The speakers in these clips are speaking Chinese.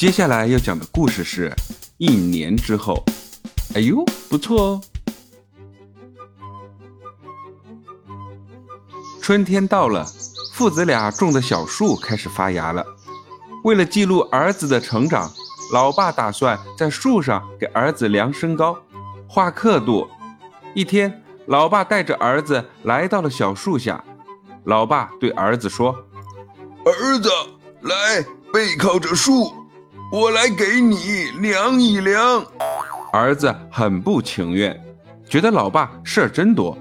接下来要讲的故事是一年之后。哎呦，不错哦！春天到了，父子俩种的小树开始发芽了。为了记录儿子的成长，老爸打算在树上给儿子量身高、画刻度。一天，老爸带着儿子来到了小树下。老爸对儿子说：“儿子，来，背靠着树，我来给你量一量。”儿子很不情愿，觉得老爸事儿真多，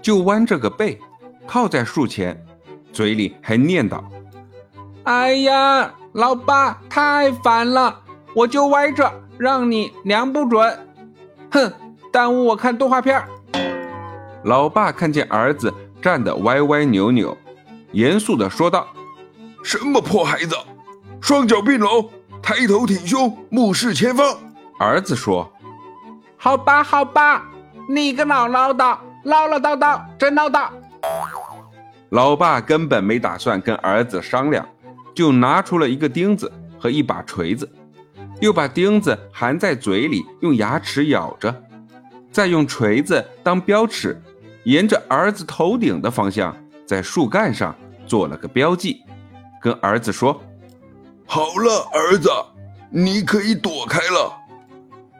就弯着个背，靠在树前，嘴里还念叨：“哎呀，老爸太烦了，我就歪着，让你量不准。哼，耽误我看动画片。”老爸看见儿子站得歪歪扭扭，严肃地说道：“什么破孩子，双脚并拢，抬头挺胸，目视前方。”儿子说：“好吧，好吧，你个老唠叨，唠唠叨叨，真唠叨。”老爸根本没打算跟儿子商量，就拿出了一个钉子和一把锤子，又把钉子含在嘴里，用牙齿咬着，再用锤子当标尺，沿着儿子头顶的方向，在树干上做了个标记，跟儿子说：“好了，儿子，你可以躲开了。”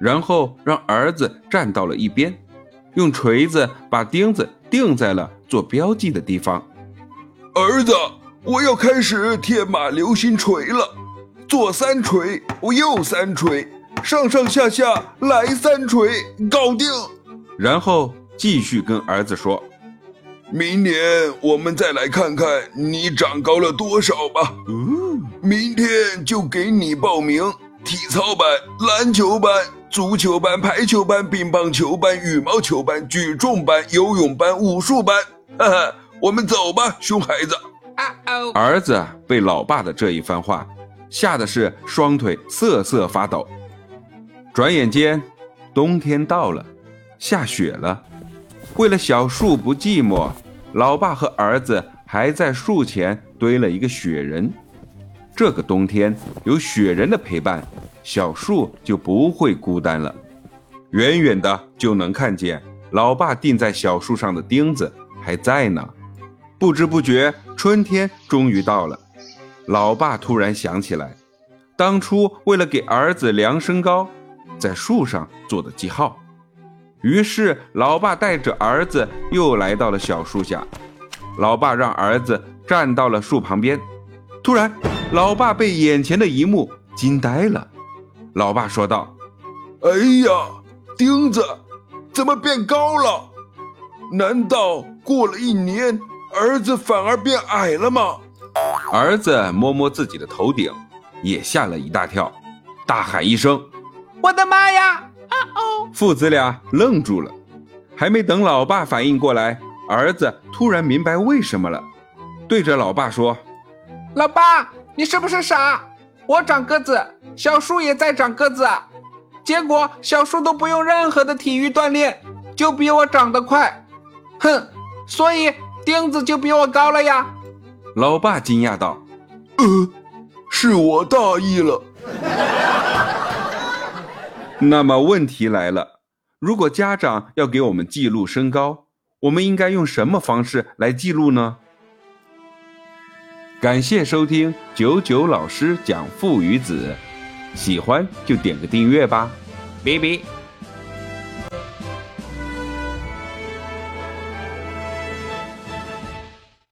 然后让儿子站到了一边，用锤子把钉子钉在了做标记的地方。儿子，我要开始天马流星锤了，左三锤，我右三锤，上上下下来三锤，搞定。然后继续跟儿子说：“明年我们再来看看你长高了多少吧。明天就给你报名体操班、篮球班。”足球班、排球班、乒乓球班、羽毛球班、举重班、游泳班、武术班，哈哈，我们走吧，熊孩子。啊哦儿子被老爸的这一番话吓得是双腿瑟瑟发抖。转眼间，冬天到了，下雪了。为了小树不寂寞，老爸和儿子还在树前堆了一个雪人。这个冬天有雪人的陪伴。小树就不会孤单了，远远的就能看见老爸钉在小树上的钉子还在呢。不知不觉，春天终于到了。老爸突然想起来，当初为了给儿子量身高，在树上做的记号。于是，老爸带着儿子又来到了小树下。老爸让儿子站到了树旁边。突然，老爸被眼前的一幕惊呆了。老爸说道：“哎呀，钉子怎么变高了？难道过了一年，儿子反而变矮了吗？”儿子摸摸自己的头顶，也吓了一大跳，大喊一声：“我的妈呀！”啊哦！父子俩愣住了，还没等老爸反应过来，儿子突然明白为什么了，对着老爸说：“老爸，你是不是傻？”我长个子，小树也在长个子，结果小树都不用任何的体育锻炼，就比我长得快，哼，所以钉子就比我高了呀。老爸惊讶道：“呃，是我大意了。那么问题来了，如果家长要给我们记录身高，我们应该用什么方式来记录呢？”感谢收听九九老师讲父与子，喜欢就点个订阅吧，拜拜。